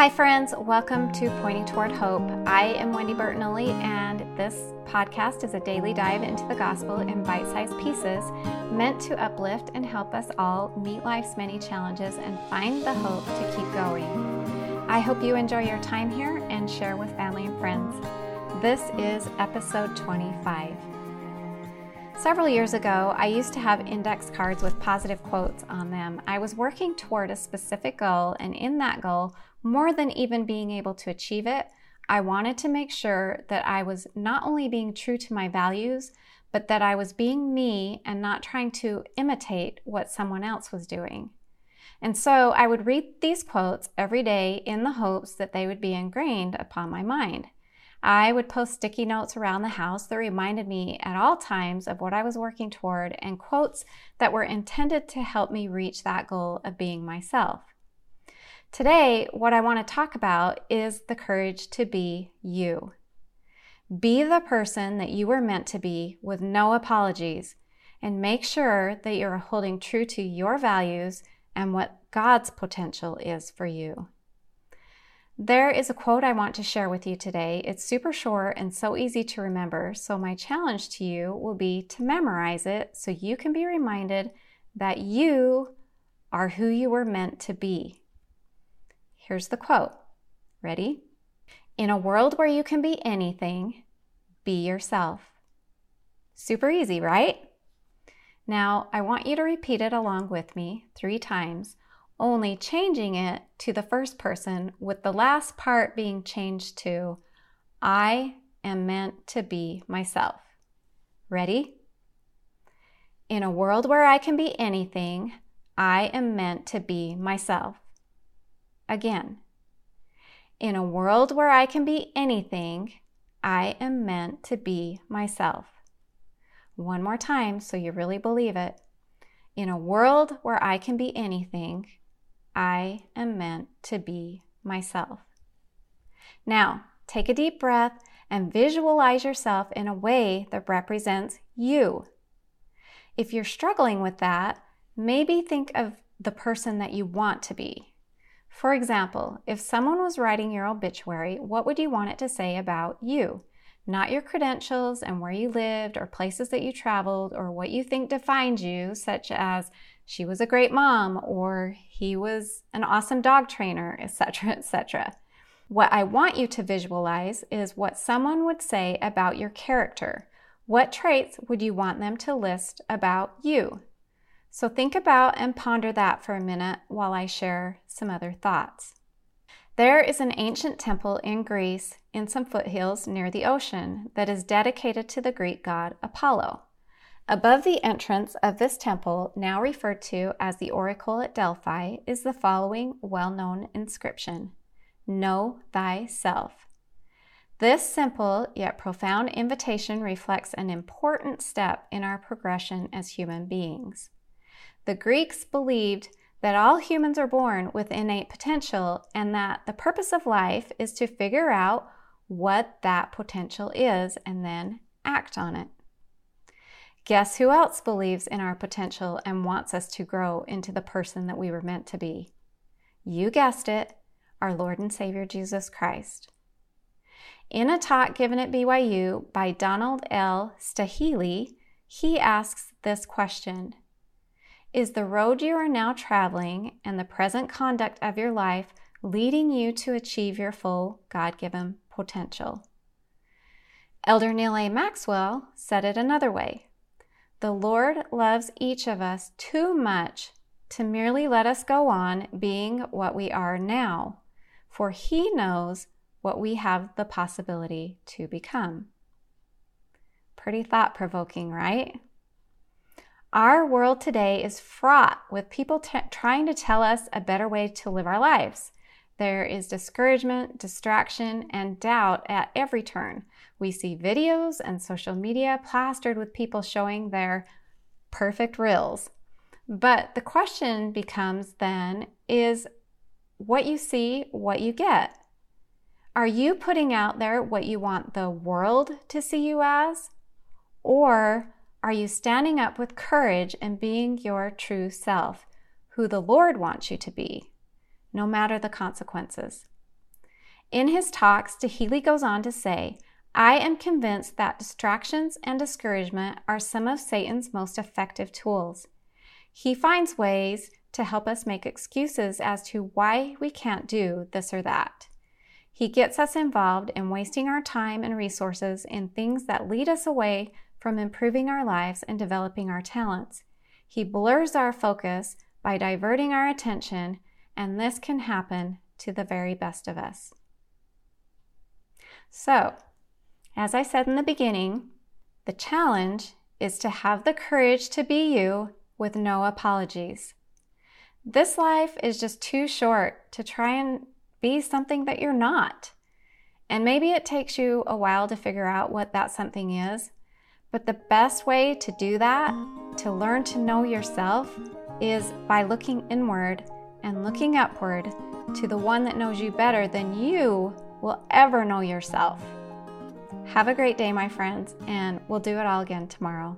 Hi, friends. Welcome to Pointing Toward Hope. I am Wendy Bertinelli, and this podcast is a daily dive into the gospel in bite sized pieces meant to uplift and help us all meet life's many challenges and find the hope to keep going. I hope you enjoy your time here and share with family and friends. This is episode 25. Several years ago, I used to have index cards with positive quotes on them. I was working toward a specific goal, and in that goal, more than even being able to achieve it, I wanted to make sure that I was not only being true to my values, but that I was being me and not trying to imitate what someone else was doing. And so I would read these quotes every day in the hopes that they would be ingrained upon my mind. I would post sticky notes around the house that reminded me at all times of what I was working toward and quotes that were intended to help me reach that goal of being myself. Today, what I want to talk about is the courage to be you. Be the person that you were meant to be with no apologies, and make sure that you're holding true to your values and what God's potential is for you. There is a quote I want to share with you today. It's super short and so easy to remember. So, my challenge to you will be to memorize it so you can be reminded that you are who you were meant to be. Here's the quote Ready? In a world where you can be anything, be yourself. Super easy, right? Now, I want you to repeat it along with me three times only changing it to the first person with the last part being changed to I am meant to be myself. Ready? In a world where I can be anything, I am meant to be myself. Again, in a world where I can be anything, I am meant to be myself. One more time so you really believe it. In a world where I can be anything, I am meant to be myself. Now, take a deep breath and visualize yourself in a way that represents you. If you're struggling with that, maybe think of the person that you want to be. For example, if someone was writing your obituary, what would you want it to say about you? Not your credentials and where you lived or places that you traveled or what you think defined you, such as she was a great mom or he was an awesome dog trainer, etc., etc. What I want you to visualize is what someone would say about your character. What traits would you want them to list about you? So think about and ponder that for a minute while I share some other thoughts. There is an ancient temple in Greece in some foothills near the ocean that is dedicated to the Greek god Apollo. Above the entrance of this temple, now referred to as the Oracle at Delphi, is the following well known inscription Know thyself. This simple yet profound invitation reflects an important step in our progression as human beings. The Greeks believed that all humans are born with innate potential and that the purpose of life is to figure out what that potential is and then act on it. Guess who else believes in our potential and wants us to grow into the person that we were meant to be? You guessed it, our Lord and Savior Jesus Christ. In a talk given at BYU by Donald L. Staheli, he asks this question Is the road you are now traveling and the present conduct of your life leading you to achieve your full God given potential? Elder Neal A. Maxwell said it another way the Lord loves each of us too much to merely let us go on being what we are now, for He knows what we have the possibility to become. Pretty thought provoking, right? Our world today is fraught with people t- trying to tell us a better way to live our lives. There is discouragement, distraction, and doubt at every turn. We see videos and social media plastered with people showing their perfect reels. But the question becomes then is what you see what you get? Are you putting out there what you want the world to see you as? Or are you standing up with courage and being your true self, who the Lord wants you to be? No matter the consequences. In his talks, Staheli goes on to say, I am convinced that distractions and discouragement are some of Satan's most effective tools. He finds ways to help us make excuses as to why we can't do this or that. He gets us involved in wasting our time and resources in things that lead us away from improving our lives and developing our talents. He blurs our focus by diverting our attention, and this can happen to the very best of us. So, as I said in the beginning, the challenge is to have the courage to be you with no apologies. This life is just too short to try and be something that you're not. And maybe it takes you a while to figure out what that something is, but the best way to do that, to learn to know yourself, is by looking inward and looking upward to the one that knows you better than you will ever know yourself. Have a great day, my friends, and we'll do it all again tomorrow.